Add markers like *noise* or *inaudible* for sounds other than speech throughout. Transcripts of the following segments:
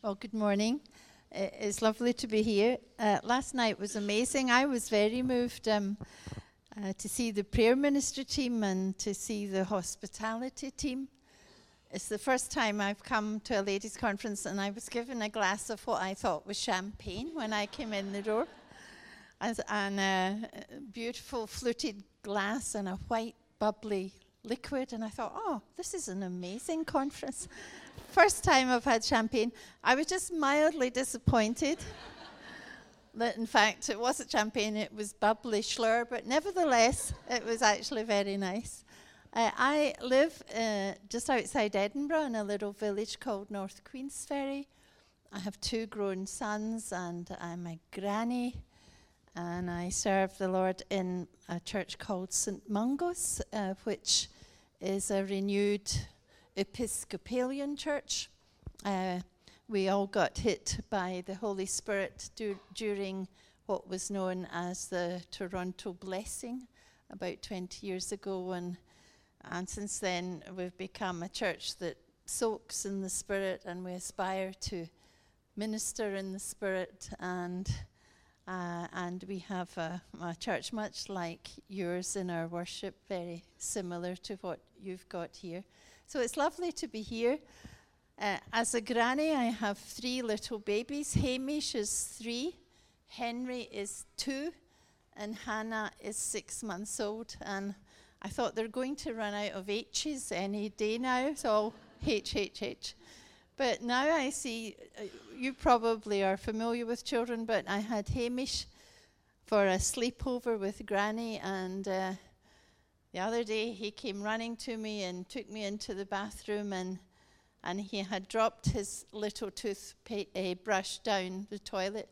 Well, good morning. It's lovely to be here. Uh, last night was amazing. I was very moved um, uh, to see the prayer ministry team and to see the hospitality team. It's the first time I've come to a ladies' conference, and I was given a glass of what I thought was champagne when I came in the door, and, and a beautiful fluted glass and a white bubbly liquid. And I thought, oh, this is an amazing *laughs* conference. First time I've had champagne. I was just mildly disappointed that, in fact, it wasn't champagne, it was bubbly Shloer, but nevertheless, it was actually very nice. Uh, I live uh, just outside Edinburgh in a little village called North Queensferry. I have two grown sons, and I'm a granny, and I serve the Lord in a church called St. Mungo's, uh, which is a renewed Episcopalian church. Uh, we all got hit by the Holy Spirit du- during what was known as the Toronto Blessing about 20 years ago, and and since then, we've become a church that soaks in the Spirit and we aspire to minister in the Spirit. And, uh, and we have a, a, church much like yours in our worship, very similar to what you've got here. So it's lovely to be here. Uh, as a granny, I have three little babies. Hamish is three, Henry is two, and Hannah is six months old. And I thought they're going to run out of H's any day now, so H, H, H. But now I see, uh, you probably are familiar with children, but I had Hamish for a sleepover with Granny, and uh, the other day he came running to me and took me into the bathroom, and, and he had dropped his little toothbrush down the toilet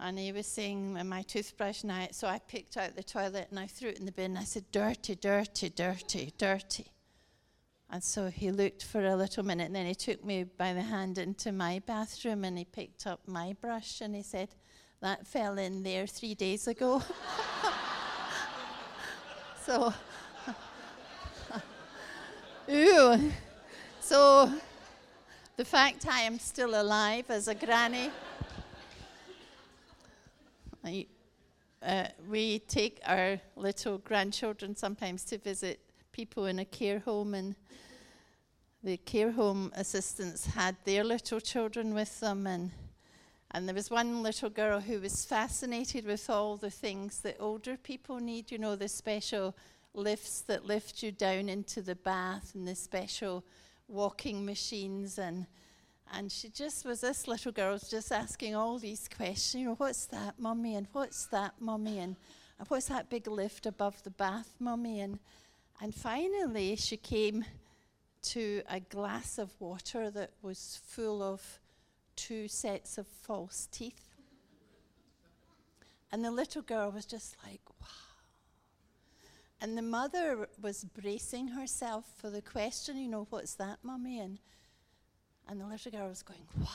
and he was saying, my toothbrush now. So I picked out the toilet and I threw it in the bin. I said, dirty, dirty, dirty, dirty. And so he looked for a little minute and then he took me by the hand into my bathroom and he picked up my brush and he said, that fell in there three days ago. *laughs* so, *laughs* ooh. So the fact I am still alive as a granny. I, uh, we take our little grandchildren sometimes to visit people in a care home, and the care home assistants had their little children with them, and and there was one little girl who was fascinated with all the things that older people need. You know, the special lifts that lift you down into the bath, and the special walking machines, and and she just was this little girl just asking all these questions. You know, what's that, mummy? And what's that, mummy? And, what's that big lift above the bath, mummy? And and finally she came to a glass of water that was full of two sets of false teeth. And the little girl was just like, wow. And the mother was bracing herself for the question, you know, what's that, mummy? And and the little girl was going, wow,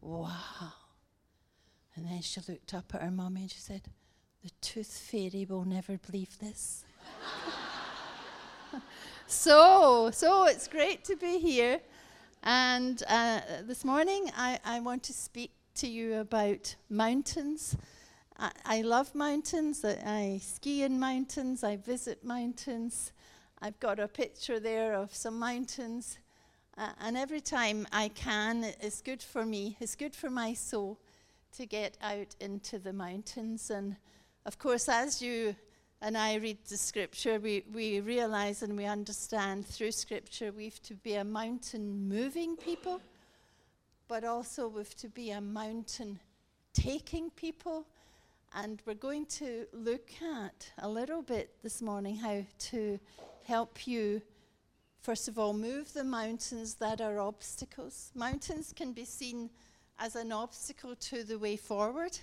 wow. And then she looked up at her mummy and she said, the tooth fairy will never believe this. *laughs* so, so it's great to be here. And uh, this morning I, I want to speak to you about mountains. I, I love mountains. I, I ski in mountains. I visit mountains. I've got a picture there of some mountains. Uh, and every time I can, it's good for me, it's good for my soul to get out into the mountains. And of course, as you and I read the scripture, we, we realize and we understand through scripture we've to be a mountain moving people, but also we've to be a mountain taking people. And we're going to look at a little bit this morning how to help you First of all, move the mountains that are obstacles. Mountains can be seen as an obstacle to the way forward,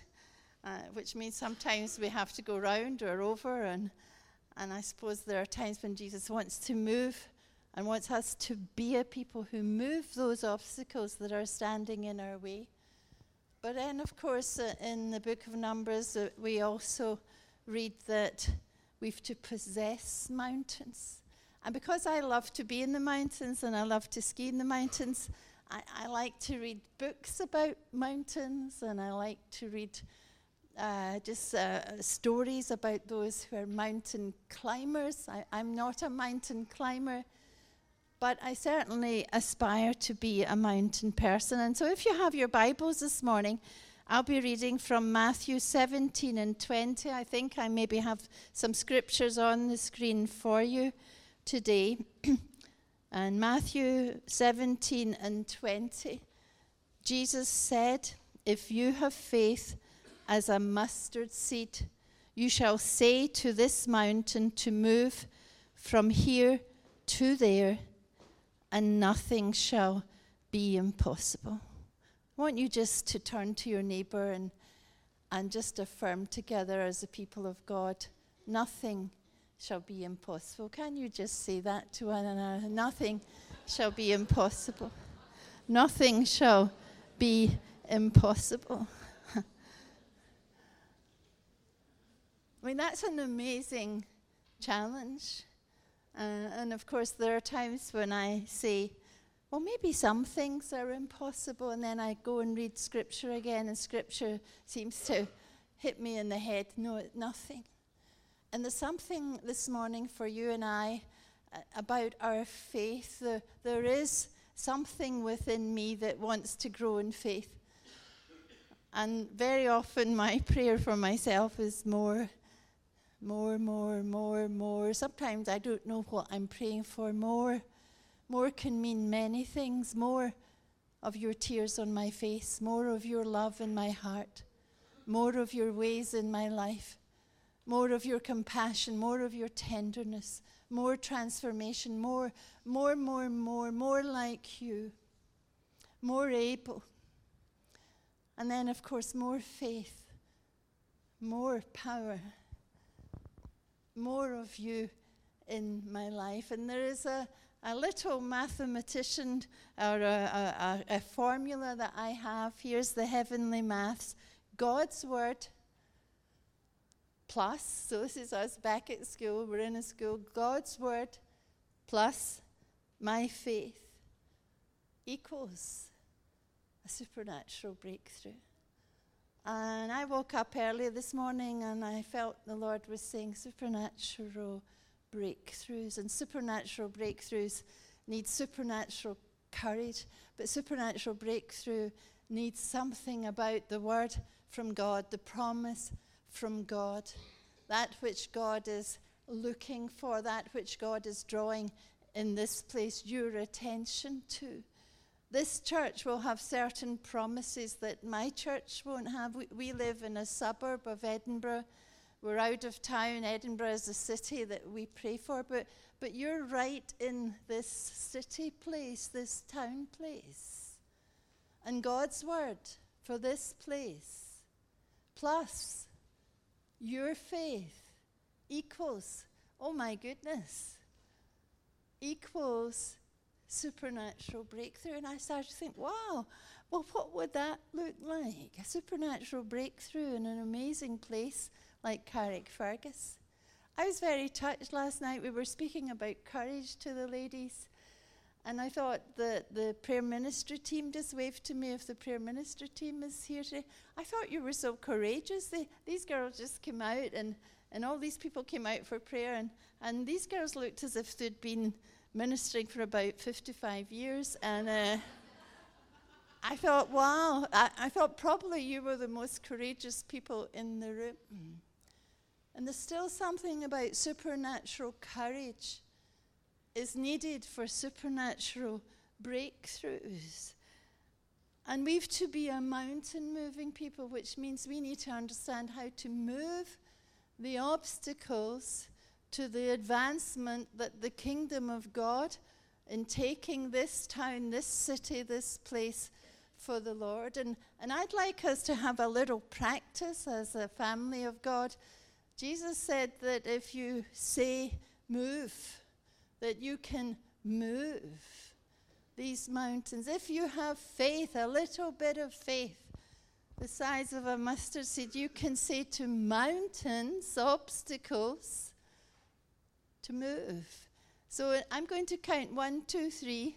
uh, which means sometimes we have to go round or over. And, and I suppose there are times when Jesus wants to move and wants us to be a people who move those obstacles that are standing in our way. But then, of course, uh, in the book of Numbers, uh, we also read that we've to possess mountains. And because I love to be in the mountains and I love to ski in the mountains, I, I like to read books about mountains and I like to read uh, just uh, stories about those who are mountain climbers. I, I'm not a mountain climber, but I certainly aspire to be a mountain person. And so if you have your Bibles this morning, I'll be reading from Matthew 17 and 20. I think I maybe have some scriptures on the screen for you today. *clears throat* and Matthew 17 and 20, Jesus said, If you have faith as a mustard seed, you shall say to this mountain to move from here to there, and nothing shall be impossible. I want you just to turn to your neighbor and, and just affirm together as the people of God nothing shall be impossible. Can you just say that to one another? Nothing shall be impossible. Nothing shall be impossible. I mean, that's an amazing challenge. Uh, and of course, there are times when I say, well, maybe some things are impossible. And then I go and read scripture again, and scripture seems to hit me in the head. No, nothing. And there's something this morning for you and I uh, about our faith. There, there is something within me that wants to grow in faith. And very often, my prayer for myself is more, more, more, more, more. Sometimes I don't know what I'm praying for. More, more can mean many things. More of your tears on my face, more of your love in my heart, more of your ways in my life, more of your compassion, more of your tenderness, more transformation, more, more, more, more, more like you, more able. And then, of course, more faith, more power, more of you in my life. And there is a, a little mathematician or a, a, a, formula that I have. Here's the heavenly maths God's word plus, so this is us back at school, we're in a school, God's word plus my faith equals a supernatural breakthrough. And I woke up early this morning and I felt the Lord was saying supernatural breakthroughs, and supernatural breakthroughs need supernatural courage, but supernatural breakthrough needs something about the word from God, the promise from God, that which God is looking for, that which God is drawing in this place your attention to. This church will have certain promises that my church won't have. We, we live in a suburb of Edinburgh we're out of town. Edinburgh is a city that we pray for, but, but you're right in this city place, this town place. And God's word for this place, plus your faith, equals, oh my goodness, equals supernatural breakthrough. And I started to think, wow, well, what would that look like? A supernatural breakthrough in an amazing place like Carrickfergus. I was very touched last night. We were speaking about courage to the ladies. And I thought that the prayer ministry team just waved to me if the prayer ministry team is here today. I thought you were so courageous. They, these girls just came out, and, and all these people came out for prayer. And, and these girls looked as if they'd been ministering for about 55 years. And uh, I thought, wow, I, I thought probably you were the most courageous people in the room. And there's still something about supernatural courage is needed for supernatural breakthroughs. And we've to be a mountain moving people, which means we need to understand how to move the obstacles to the advancement that the kingdom of God in taking this town, this city, this place for the Lord. And, and I'd like us to have a little practice as a family of God Jesus said that if you say move, that you can move these mountains. If you have faith, a little bit of faith, the size of a mustard seed, you can say to mountains, obstacles, to move. So I'm going to count one, two, three,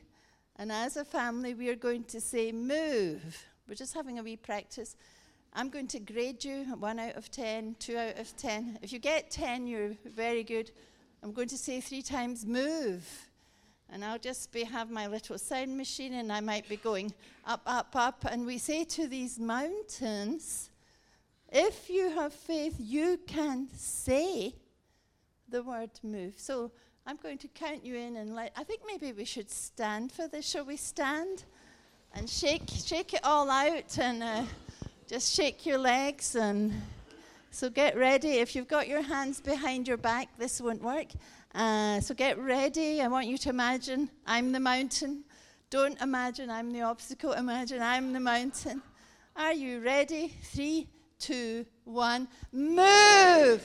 And as a family, we are going to say, move. We're just having a wee practice. I'm going to grade you one out of ten, two out of 10. If you get 10, you're very good. I'm going to say three times, move. And I'll just be, have my little sound machine and I might be going up, up, up. And we say to these mountains, if you have faith, you can say the word move. So I'm going to count you in and let, I think maybe we should stand for this. Shall we stand? And shake, shake it all out and uh, just shake your legs. And so get ready. If you've got your hands behind your back, this won't work. Uh, so get ready. I want you to imagine I'm the mountain. Don't imagine I'm the obstacle. Imagine I'm the mountain. Are you ready? Three, two, one. Move!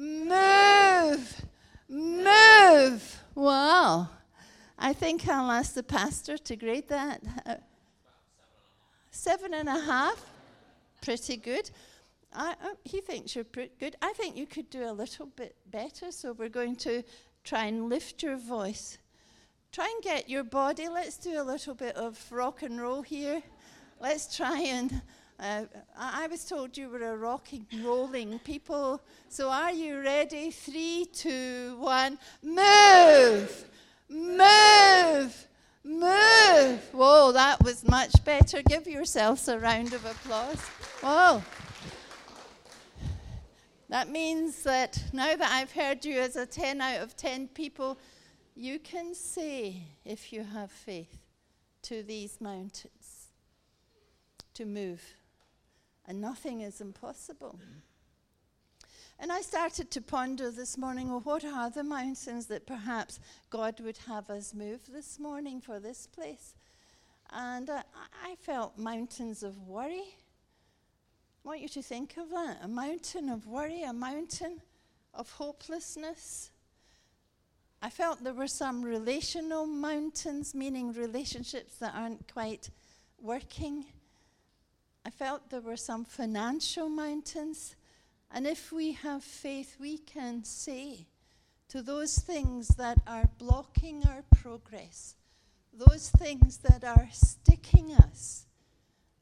Move! Move! Wow. I think I'll ask the pastor to grade that. Uh, seven and a half. Pretty good. I, uh, he thinks you're pretty good. I think you could do a little bit better, so we're going to try and lift your voice. Try and get your body. Let's do a little bit of rock and roll here. Let's try and. Uh, I, was told you were a rocking, rolling people. So are you ready? Three, two, one. Move! Move! Move! Whoa, that was much better. Give yourselves a round of applause. Whoa. That means that now that I've heard you as a 10 out of 10 people, you can say, if you have faith, to these mountains to move. And nothing is impossible. And I started to ponder this morning well, what are the mountains that perhaps God would have us move this morning for this place? And uh, I felt mountains of worry I want you to think of that a mountain of worry, a mountain of hopelessness. I felt there were some relational mountains, meaning relationships that aren't quite working. I felt there were some financial mountains. And if we have faith, we can say to those things that are blocking our progress, those things that are sticking us,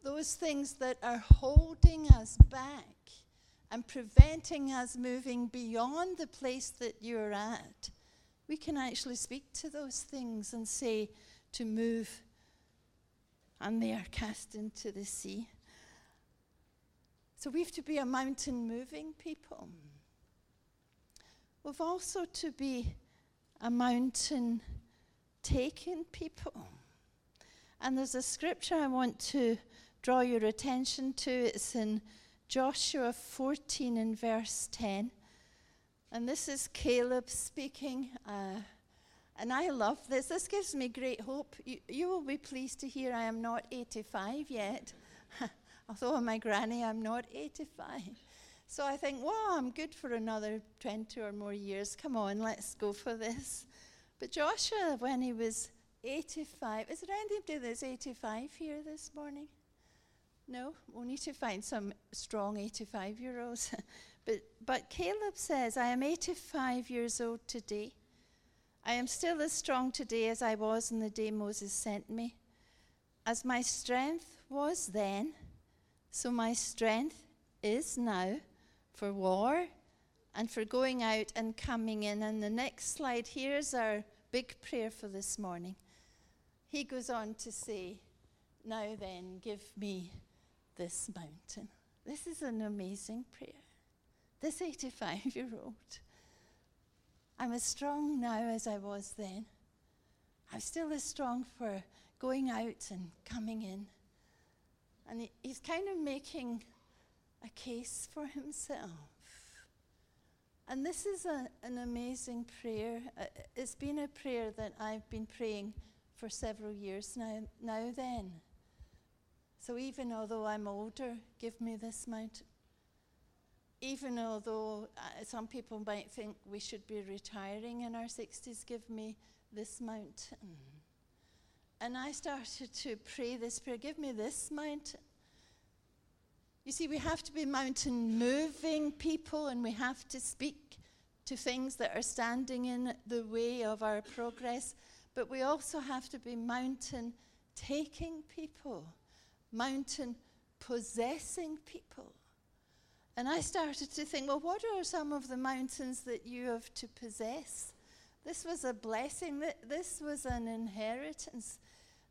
those things that are holding us back and preventing us moving beyond the place that you're at, we can actually speak to those things and say to move, and they are cast into the sea. So we have to be a mountain moving people. We've also to be a mountain taking people. And there's a scripture I want to draw your attention to. It's in Joshua 14 and verse 10. And this is Caleb speaking. Uh, and I love this. This gives me great hope. You, you will be pleased to hear I am not 85 yet. *laughs* Although I'm oh, my granny, I'm not 85. So I think, well, I'm good for another 20 or more years. Come on, let's go for this. But Joshua, when he was 85, is there anybody that's 85 here this morning? No, we need to find some strong 85 year olds. *laughs* but, but Caleb says, I am 85 years old today. I am still as strong today as I was in the day Moses sent me. As my strength was then, so my strength is now for war and for going out and coming in. And the next slide, here's our big prayer for this morning. He goes on to say, Now then, give me this mountain. This is an amazing prayer. This 85 year old. I'm as strong now as I was then. I'm still as strong for going out and coming in. And he, he's kind of making a case for himself. And this is a, an amazing prayer. Uh, it's been a prayer that I've been praying for several years now. Now then, so even although I'm older, give me this mountain. Even although uh, some people might think we should be retiring in our 60s, give me this mountain. And I started to pray this prayer give me this mountain. You see, we have to be mountain moving people and we have to speak to things that are standing in the way of our progress. but we also have to be mountain taking people, mountain possessing people. And I started to think, well, what are some of the mountains that you have to possess? This was a blessing. This was an inheritance.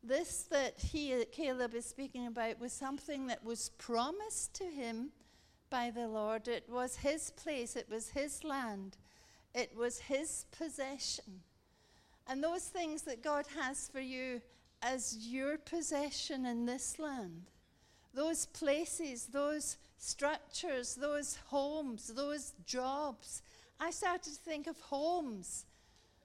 This that he, Caleb is speaking about was something that was promised to him by the Lord. It was his place, it was his land, it was his possession. And those things that God has for you as your possession in this land, those places, those structures, those homes, those jobs. I started to think of homes.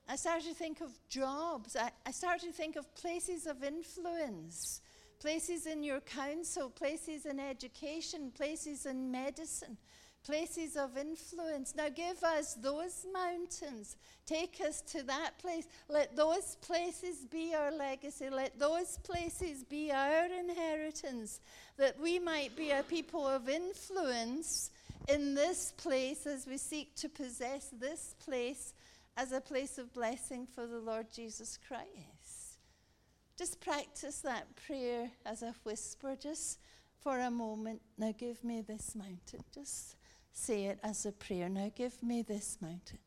I started to think of jobs. I, I started to think of places of influence, places in your council, places in education, places in medicine, places of influence. Now give us those mountains. Take us to that place. Let those places be our legacy. Let those places be our inheritance, that we might be a people of influence in this place as we seek to possess this place as a place of blessing for the Lord Jesus Christ. Just practice that prayer as a whisper, just for a moment. Now give me this mountain. Just say it as a prayer. Now give me this mountain.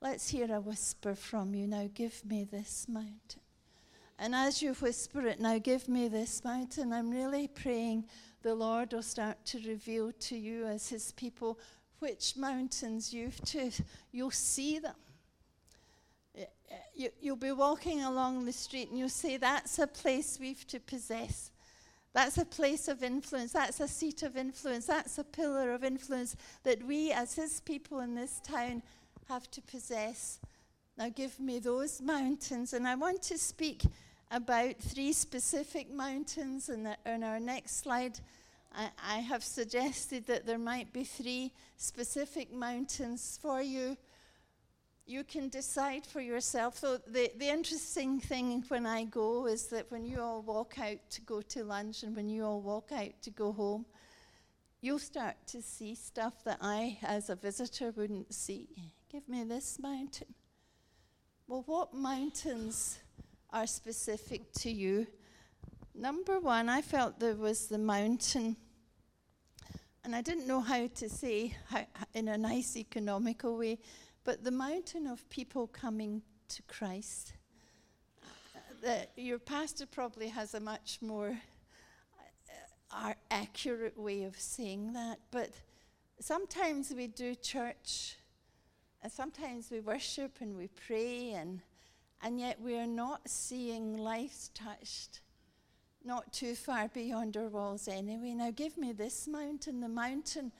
Let's hear a whisper from you. Now give me this mountain. And as you whisper it, now give me this mountain, I'm really praying the Lord will start to reveal to you as his people which mountains you've to, you'll see them. You, you'll be walking along the street and you'll say, That's a place we've to possess. That's a place of influence. That's a seat of influence. That's a pillar of influence that we, as His people in this town, have to possess. Now, give me those mountains. And I want to speak about three specific mountains. And on our next slide, I, I have suggested that there might be three specific mountains for you you can decide for yourself. So, the, the interesting thing when I go is that when you all walk out to go to lunch and when you all walk out to go home, you'll start to see stuff that I, as a visitor, wouldn't see. Give me this mountain. Well, what mountains are specific to you? Number one, I felt there was the mountain, and I didn't know how to say how, in a nice economical way but the mountain of people coming to Christ, uh, your pastor probably has a much more uh, accurate way of saying that. But sometimes we do church, and sometimes we worship and we pray, and, and yet we are not seeing lives touched not too far beyond our walls anyway. Now, give me this mountain, the mountain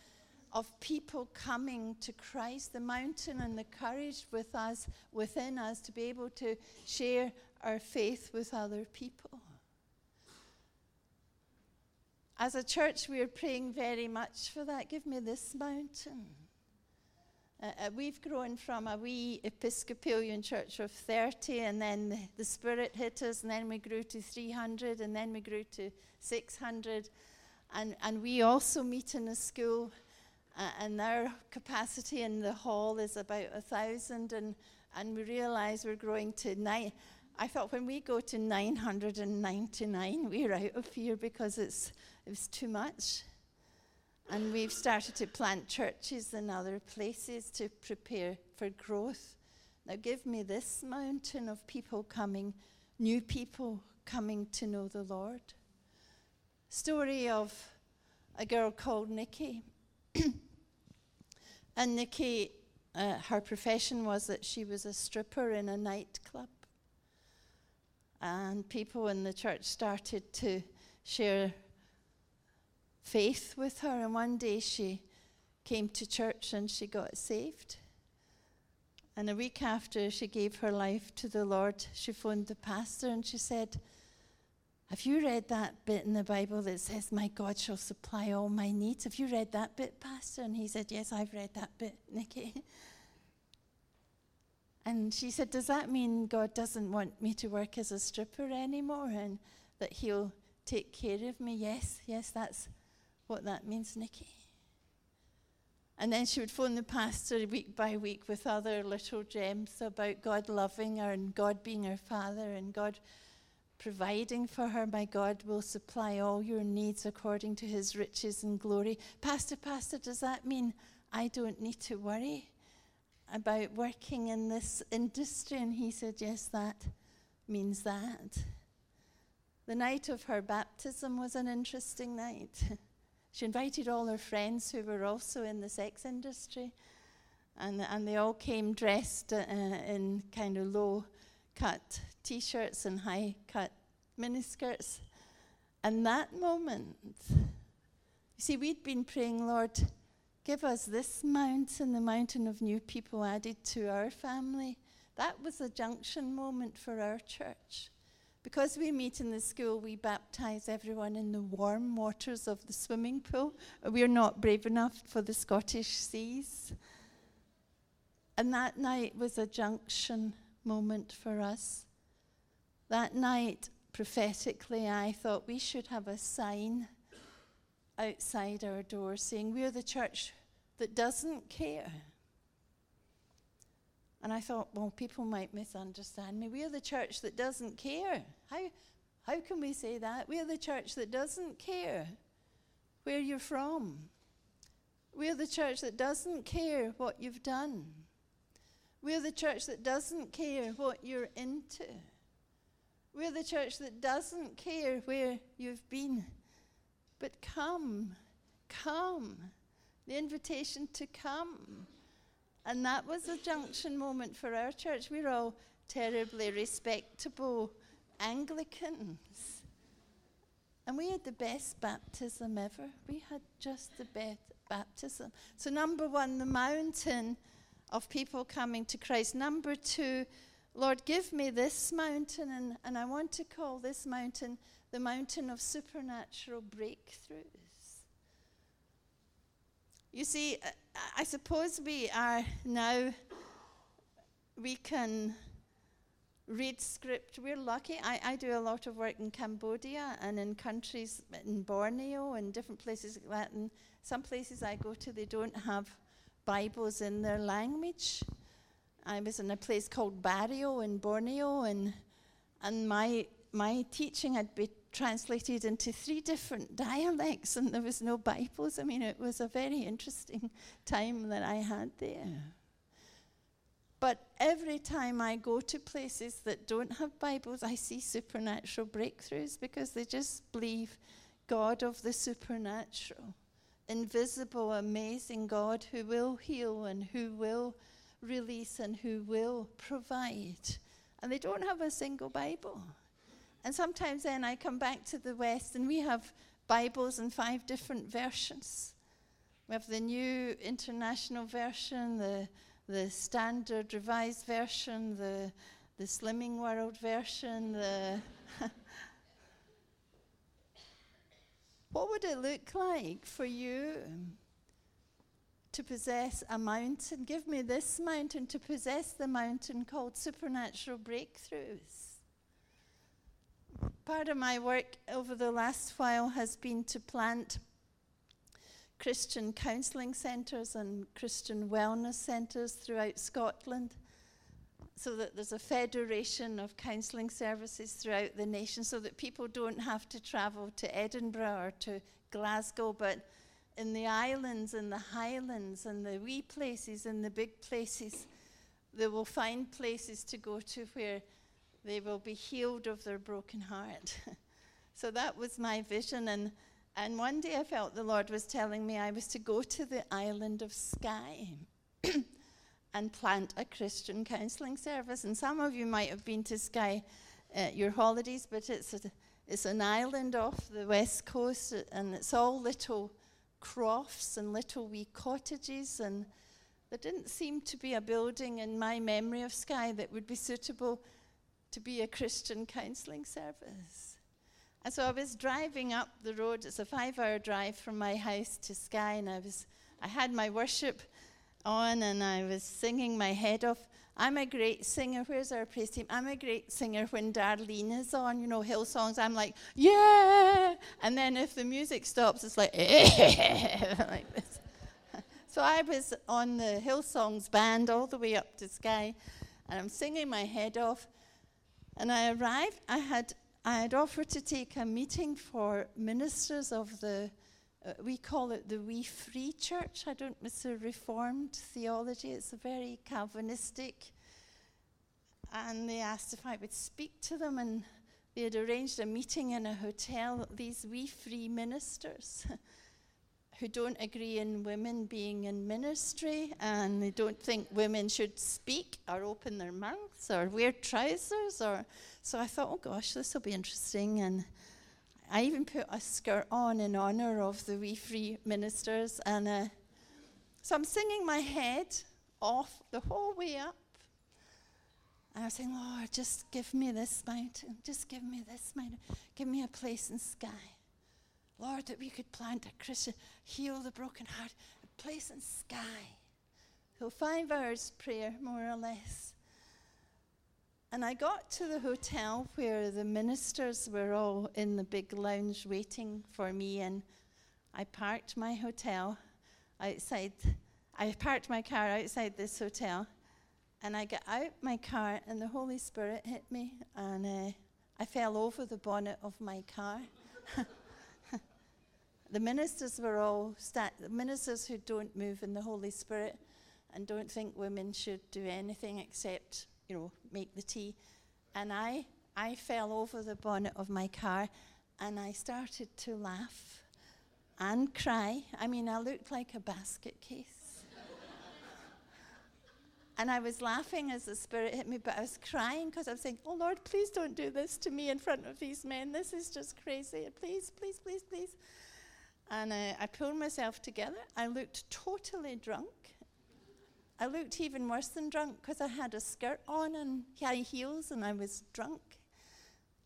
of people coming to Christ, the mountain and the courage with us, within us, to be able to share our faith with other people. As a church, we are praying very much for that. Give me this mountain. Uh, uh, we've grown from a wee Episcopalian church of 30, and then the, Spirit hit us, and then we grew to 300, and then we grew to 600. And, and we also meet in a school uh, and our capacity in the hall is about a thousand, and, and we realize we're growing to nine. I thought when we go to 999, we're out of here because it's, it was too much. And we've started to plant churches in other places to prepare for growth. Now, give me this mountain of people coming, new people coming to know the Lord. Story of a girl called Nikki. *coughs* and Nikki, uh, her profession was that she was a stripper in a nightclub. And people in the church started to share faith with her. And one day she came to church and she got saved. And a week after she gave her life to the Lord, she phoned the pastor and she said, have you read that bit in the Bible that says, My God shall supply all my needs? Have you read that bit, Pastor? And he said, Yes, I've read that bit, *laughs* Nikki. And she said, Does that mean God doesn't want me to work as a stripper anymore and that He'll take care of me? Yes, yes, that's what that means, Nikki. And then she would phone the pastor week by week with other little gems about God loving her and God being her father and God providing for her. My God will supply all your needs according to his riches and glory. Pastor, Pastor, does that mean I don't need to worry about working in this industry? And he said, Yes, that means that. The night of her baptism was an interesting night. *laughs* She invited all her friends who were also in the sex industry, and, and they all came dressed uh, in kind of low cut t shirts and high cut miniskirts. And that moment, you see, we'd been praying, Lord, give us this mountain, the mountain of new people added to our family. That was a junction moment for our church. Because we meet in the school, we baptize everyone in the warm waters of the swimming pool. We're not brave enough for the Scottish seas. And that night was a junction moment for us. That night, prophetically, I thought we should have a sign outside our door saying, We're the church that doesn't care. And I thought, well, people might misunderstand me. We're the church that doesn't care. How, how can we say that? We're the church that doesn't care where you're from. We're the church that doesn't care what you've done. We're the church that doesn't care what you're into. We're the church that doesn't care where you've been. But come, come. The invitation to come. And that was a junction moment for our church. We're all terribly respectable Anglicans. And we had the best baptism ever. We had just the best baptism. So, number one, the mountain of people coming to Christ. Number two, Lord, give me this mountain. And, and I want to call this mountain the mountain of supernatural breakthroughs. You see, I suppose we are now, we can read script. We're lucky. I, I do a lot of work in Cambodia and in countries in Borneo and different places like that. And some places I go to, they don't have Bibles in their language. I was in a place called Bario in Borneo, and, and my, my teaching had been translated into three different dialects, and there was no Bibles. I mean, it was a very interesting time that I had there. But every time I go to places that don't have Bibles, I see supernatural breakthroughs because they just believe God of the supernatural, invisible, amazing God who will heal and who will release and who will provide. And they don't have a single Bible. And sometimes then I come back to the West and we have Bibles in five different versions. We have the New International Version, the, the Standard Revised Version, the, the Slimming World Version, the. What would it look like for you to possess a mountain? Give me this mountain to possess the mountain called supernatural breakthroughs. Part of my work over the last while has been to plant Christian counselling centres and Christian wellness centres throughout Scotland so that there's a federation of counselling services throughout the nation so that people don't have to travel to Edinburgh or to Glasgow, but in the islands and the highlands and the wee places and the big places, they will find places to go to where they will be healed of their broken heart. *laughs* so that was my vision. And, and one day I felt the Lord was telling me I was to go to the island of Skye *clears throat* and plant a Christian counseling service. And some of you might have been to Skye uh, your holidays, but it's, a, it's an island off the west coast, and it's all little crofts and little wee cottages. And there didn't seem to be a building in my memory of Skye that would be suitable to be a Christian counseling service. And so I was driving up the road. It's a five-hour drive from my house to Skye, and I was, I had my worship on, and I was singing my head off. I'm a great singer. Where's our praise team? I'm a great singer when Darlene is on, you know, Hillsongs. I'm like, yeah. And then if the music stops, it's like, *laughs* like this. *laughs* so I was on the Hillsongs band all the way up to Skye, and I'm singing my head off. And I arrived, I had, I had offered to take a meeting for ministers of the, uh, we call it the Wee Free Church. I don't, it's a Reformed theology, it's a very Calvinistic. And they asked if I would speak to them, and they had arranged a meeting in a hotel, these Wee Free ministers. *laughs* who don't agree in women being in ministry and they don't think women should speak or open their mouths or wear trousers or so I thought, oh gosh, this will be interesting and I even put a skirt on in honor of the wee Free ministers and uh, so I'm singing my head off the whole way up. And I was saying, Lord, just give me this mountain. Just give me this mountain. Give me a place in Skye. Lord, that we could plant a Christian, heal the broken heart, a place in Skye. So five hours prayer, more or less. And I got to the hotel where the ministers were all in the big lounge waiting for me, and I parked my hotel outside. I parked my car outside this hotel, and I got out my car, and the Holy Spirit hit me, and uh, I fell over the bonnet of my car. *laughs* the ministers were all sta- ministers who don't move in the Holy Spirit and don't think women should do anything except, you know, make the tea. And I, I fell over the bonnet of my car and I started to laugh and cry. I mean, I looked like a basket case. and I was laughing as the Spirit hit me, but I was crying because I was saying, Oh Lord, please don't do this to me in front of these men. This is just crazy. Please, please, please, please. And I pulled myself together. I looked totally drunk. I looked even worse than drunk because I had a skirt on and high heels and I was drunk.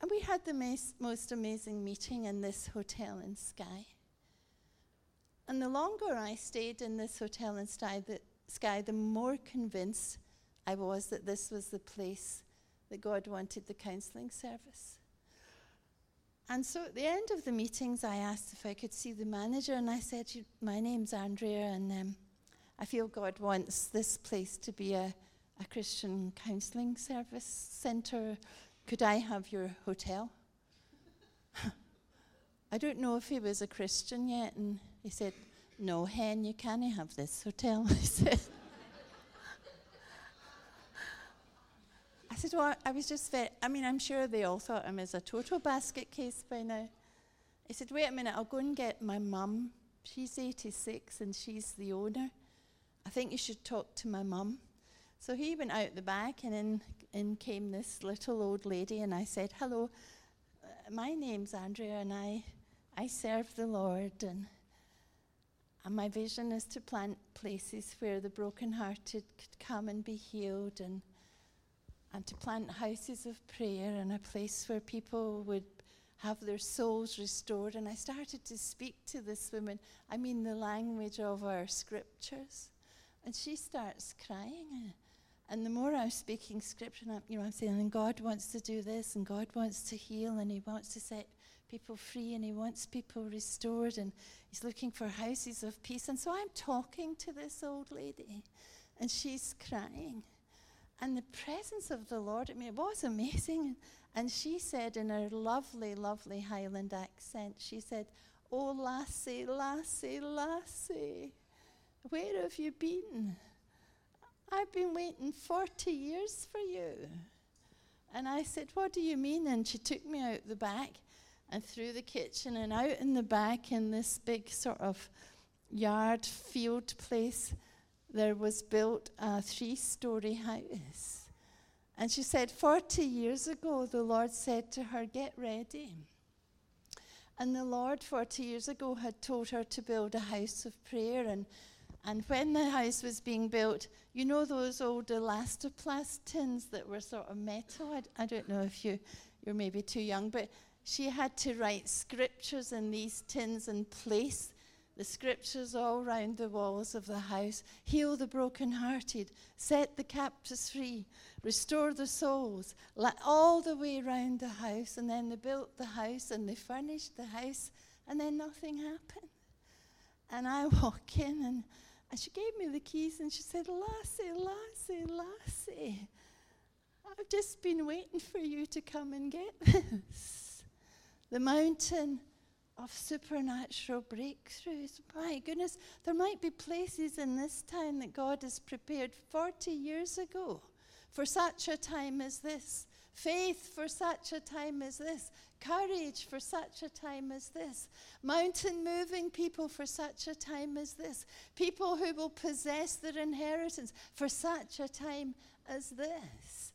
And we had the mas- most amazing meeting in this hotel in Skye. And the longer I stayed in this hotel in Skye, the, more convinced I was that this was the place that God wanted the counseling service. And so at the end of the meetings, I asked if I could see the manager, and I said, My name's Andrea, and um, I feel God wants this place to be a, a Christian counseling service centre. Could I have your hotel? *laughs* I don't know if he was a Christian yet, and he said, No, Hen, you can't have this hotel. *laughs* he said. I said, Well, I was just very, I mean, I'm sure they all thought him as a total basket case by now. I said, Wait a minute, I'll go and get my mum. She's 86 and she's the owner. I think you should talk to my mum. So he went out the back and in, in came this little old lady and I said, Hello, uh, my name's Andrea and I, I serve the Lord and, and my vision is to plant places where the brokenhearted could come and be healed and and to plant houses of prayer and a place where people would have their souls restored. And I started to speak to this woman, I mean, the language of our scriptures. And she starts crying. And the more I'm speaking scripture, I'm, you know, I'm saying, and God wants to do this, and God wants to heal, and He wants to set people free, and He wants people restored, and He's looking for houses of peace. And so I'm talking to this old lady, and she's crying. And the presence of the Lord, I mean, it was amazing. And she said in her lovely, lovely Highland accent, she said, Oh, lassie, lassie, lassie, where have you been? I've been waiting 40 years for you. And I said, What do you mean? And she took me out the back and through the kitchen and out in the back in this big sort of yard field place there was built a three story house. And she said, 40 years ago, the Lord said to her, Get ready. And the Lord, 40 years ago, had told her to build a house of prayer. And, and when the house was being built, you know those old elastoplast tins that were sort of metal? I, don't know if you, you're maybe too young, but she had to write scriptures in these tins and place the scriptures all round the walls of the house. Heal the brokenhearted, set the captives free, restore the souls, all the way round the house. And then they built the house and they furnished the house, and then nothing happened. And I *laughs* walk in, and And she gave me the keys and she said, Lassie, Lassie, Lassie, I've just been waiting for you to come and get this. The mountain of supernatural breakthroughs. My goodness, there might be places in this town that God has prepared 40 years ago for such a time as this. Faith for such a time as this. Courage for such a time as this. Mountain moving people for such a time as this. People who will possess their inheritance for such a time as this.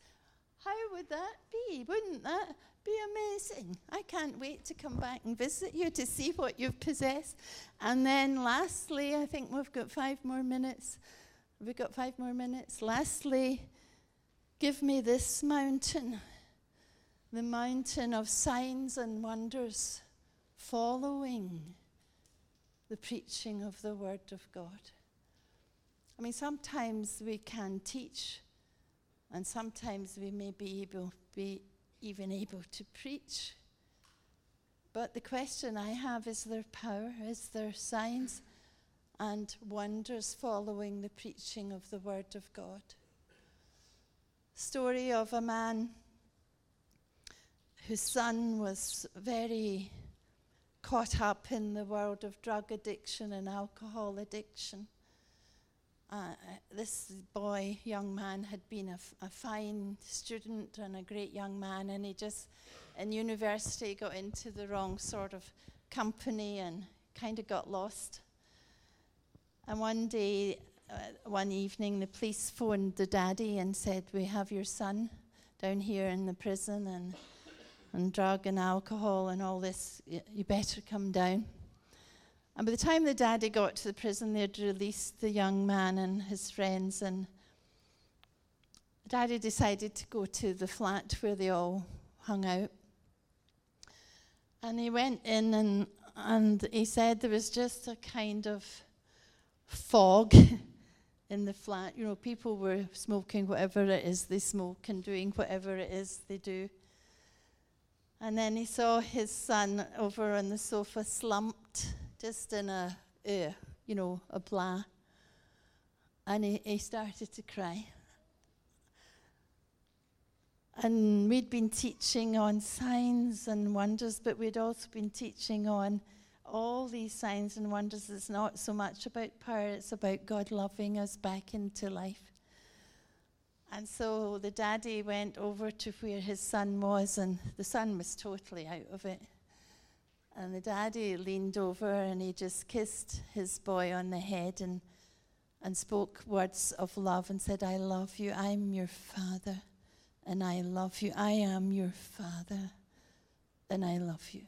How would that be? Wouldn't that be amazing? I can't wait to come back and visit you to see what you've possessed. And then, lastly, I think we've got five more minutes. We've we got five more minutes? Lastly, Give me this mountain, the mountain of signs and wonders, following the preaching of the Word of God. I mean, sometimes we can teach, and sometimes we may be able, be even able to preach. But the question I have is there power? Is there signs and wonders following the preaching of the Word of God? story of a man whose son was very caught up in the world of drug addiction and alcohol addiction. Uh, this boy, young man, had been a, f- a fine student and a great young man, and he just, in university, got into the wrong sort of company and kind of got lost. And one day, uh, one evening, the police phoned the daddy and said, We have your son down here in the prison and, and drug and alcohol and all this, you better come down. And by the time the daddy got to the prison, they'd released the young man and his friends. And the daddy decided to go to the flat where they all hung out. And he went in and, and he said there was just a kind of fog *laughs* in the flat. You know, people were smoking whatever it is they smoke and doing whatever it is they do. And then he saw his son over on the sofa slumped, just in a, uh, you know, a blah. And he, he started to cry. And we'd been teaching on signs and wonders, but we'd also been teaching on all these signs and wonders It's not so much about power, it's about God loving us back into life. And so the daddy went over to where his son was, and the son was totally out of it. And the daddy leaned over and he just kissed his boy on the head and, and spoke words of love and said, I love you. I'm your father. And I love you. I am your father. And I love you.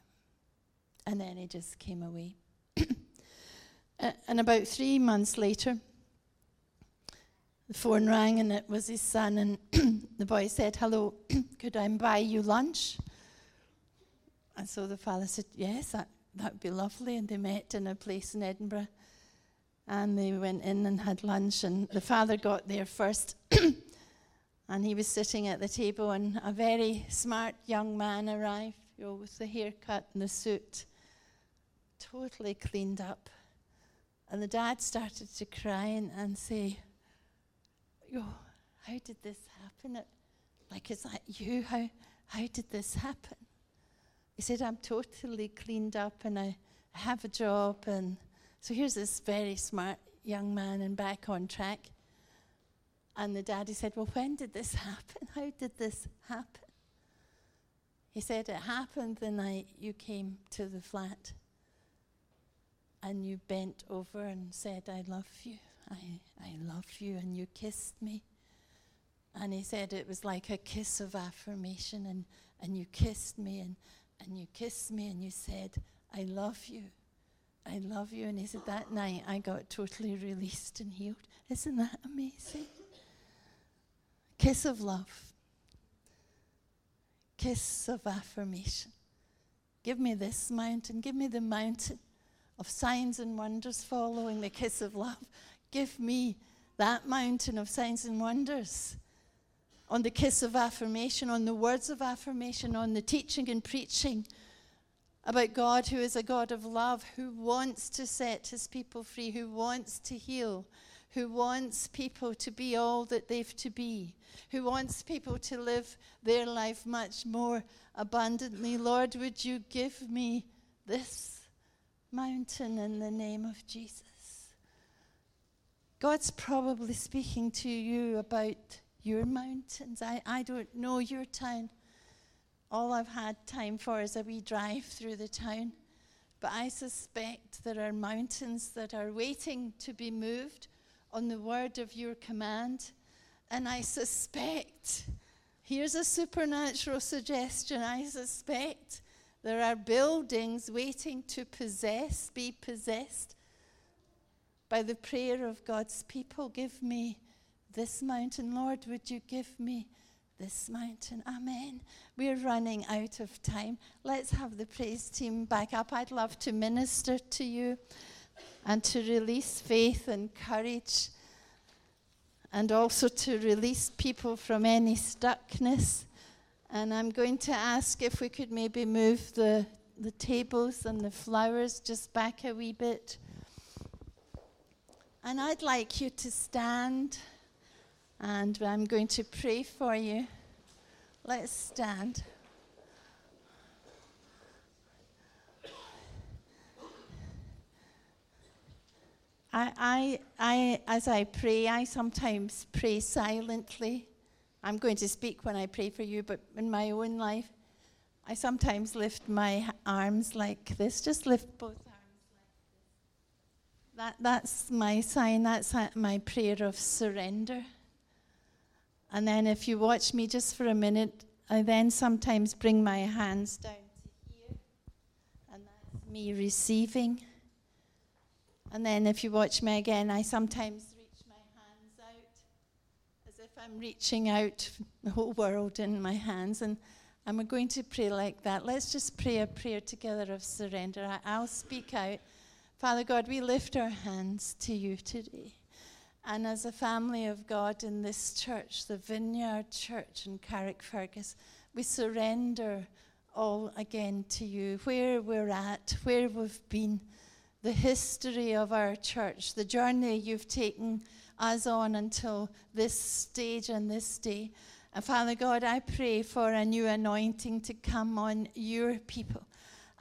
And then he just came away. *coughs* and about three months later, the phone rang and it was his son. And *clears throat* the boy said, Hello, *clears throat* could I buy you lunch? And so the father said, Yes, that would be lovely. And they met in a place in Edinburgh. And they went in and had lunch. And the father got there first. *clears throat* and he was sitting at the table. And a very smart young man arrived, you know, with the haircut and the suit totally cleaned up. And the dad started to cry and, and say, Yo, how did this happen? like, is that you? How, how did this happen? He said, I'm totally cleaned up and I have a job. And so here's this very smart young man and back on track. And the daddy said, Well, when did this happen? How did this happen? He said, It happened the night you came to the flat and you bent over and said, I love you. I, I love you. And you kissed me. And he said it was like a kiss of affirmation. And, and you kissed me and, and you kissed me and you said, I love you. I love you. And he said, That night I got totally released and healed. Isn't that amazing? Kiss of love. Kiss of affirmation. Give me this mountain. Give me the mountain of signs and wonders following the kiss of love. Give me that mountain of signs and wonders. On the kiss of affirmation, on the words of affirmation, on the teaching and preaching about God who is a God of love, who wants to set his people free, who wants to heal, who wants people to be all that they've to be, who wants people to live their life much more abundantly. Lord, would you give me this mountain in the name of Jesus? God's probably speaking to you about your mountains. I, I don't know your town. All I've had time for is a wee drive through the town. But I suspect there are mountains that are waiting to be moved on the word of your command. And I suspect, here's a supernatural suggestion I suspect there are buildings waiting to possess, be possessed by the prayer of God's people. Give me this mountain. Lord, would you give me this mountain? Amen. We're running out of time. Let's have the praise team back up. I'd love to minister to you and to release faith and courage and also to release people from any stuckness. And I'm going to ask if we could maybe move the, the tables and the flowers just back a wee bit. And I'd like you to stand, and I'm going to pray for you. Let's stand. I, I, I, as I pray, I sometimes pray silently. I'm going to speak when I pray for you, but in my own life, I sometimes lift my arms like this. Just lift both that, that's my sign, that's my prayer of surrender. And then if you watch me just for a minute, I then sometimes bring my hands down to here, and that's me receiving. And then if you watch me again, I sometimes reach my hands out as if I'm reaching out the whole world in my hands. And I'm going to pray like that. Let's just pray a prayer together of surrender. I, will speak out. Father God, we lift our hands to you today. And as a family of God in this church, the Vineyard Church in Carrickfergus, we surrender all again to you. Where we're at, where we've been, the history of our church, the journey you've taken us on until this stage and this day. And Father God, I pray for a new anointing to come on your people.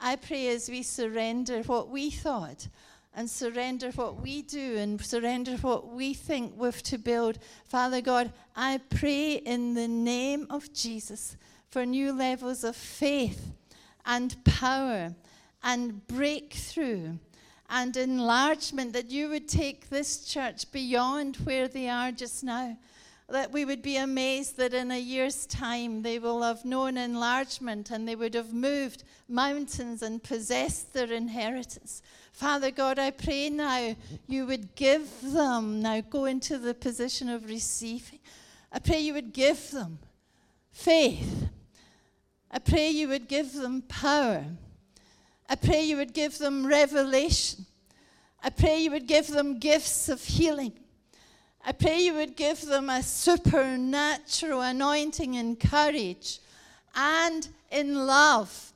I pray as we surrender what we thought and surrender what we do and surrender what we think we've to build. Father God, I pray in the name of Jesus for new levels of faith and power and breakthrough and enlargement, that you would take this church beyond where they are just now that we would be amazed that in a year's time they will have known enlargement and they would have moved mountains and possessed their inheritance. Father God, I pray now you would give them, now go into the position of receiving. I pray you would give them faith. I pray you would give them power. I pray you would give them revelation. I pray you would give them gifts of healing. I pray you would give them a supernatural anointing in courage and in love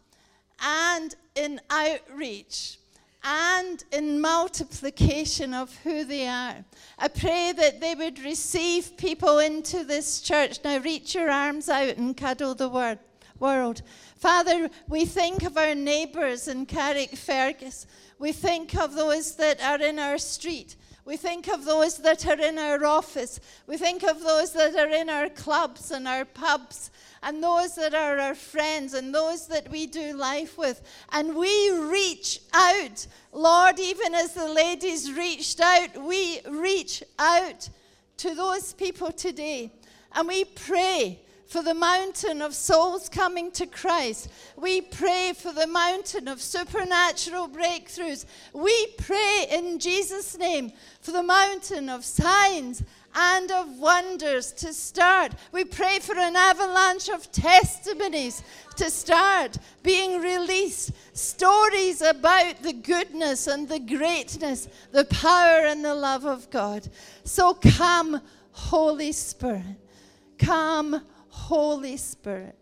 and in outreach and in multiplication of who they are. I pray that they would receive people into this church. Now, reach your arms out and cuddle the word, world. Father, we think of our neighbours in Carrickfergus. We think of those that are in our street. We think of those that are in our office. We think of those that are in our clubs and our pubs and those that are our friends and those that we do life with. And we reach out. Lord, even as the ladies reached out, we reach out to those people today. And we pray for the mountain of souls coming to Christ. We pray for the mountain of supernatural breakthroughs. We pray in Jesus' name for the mountain of signs and of wonders to start. We pray for an avalanche of testimonies to start being released. Stories about the goodness and the greatness, the power and the love of God. So come, Holy Spirit. Come, Holy Spirit.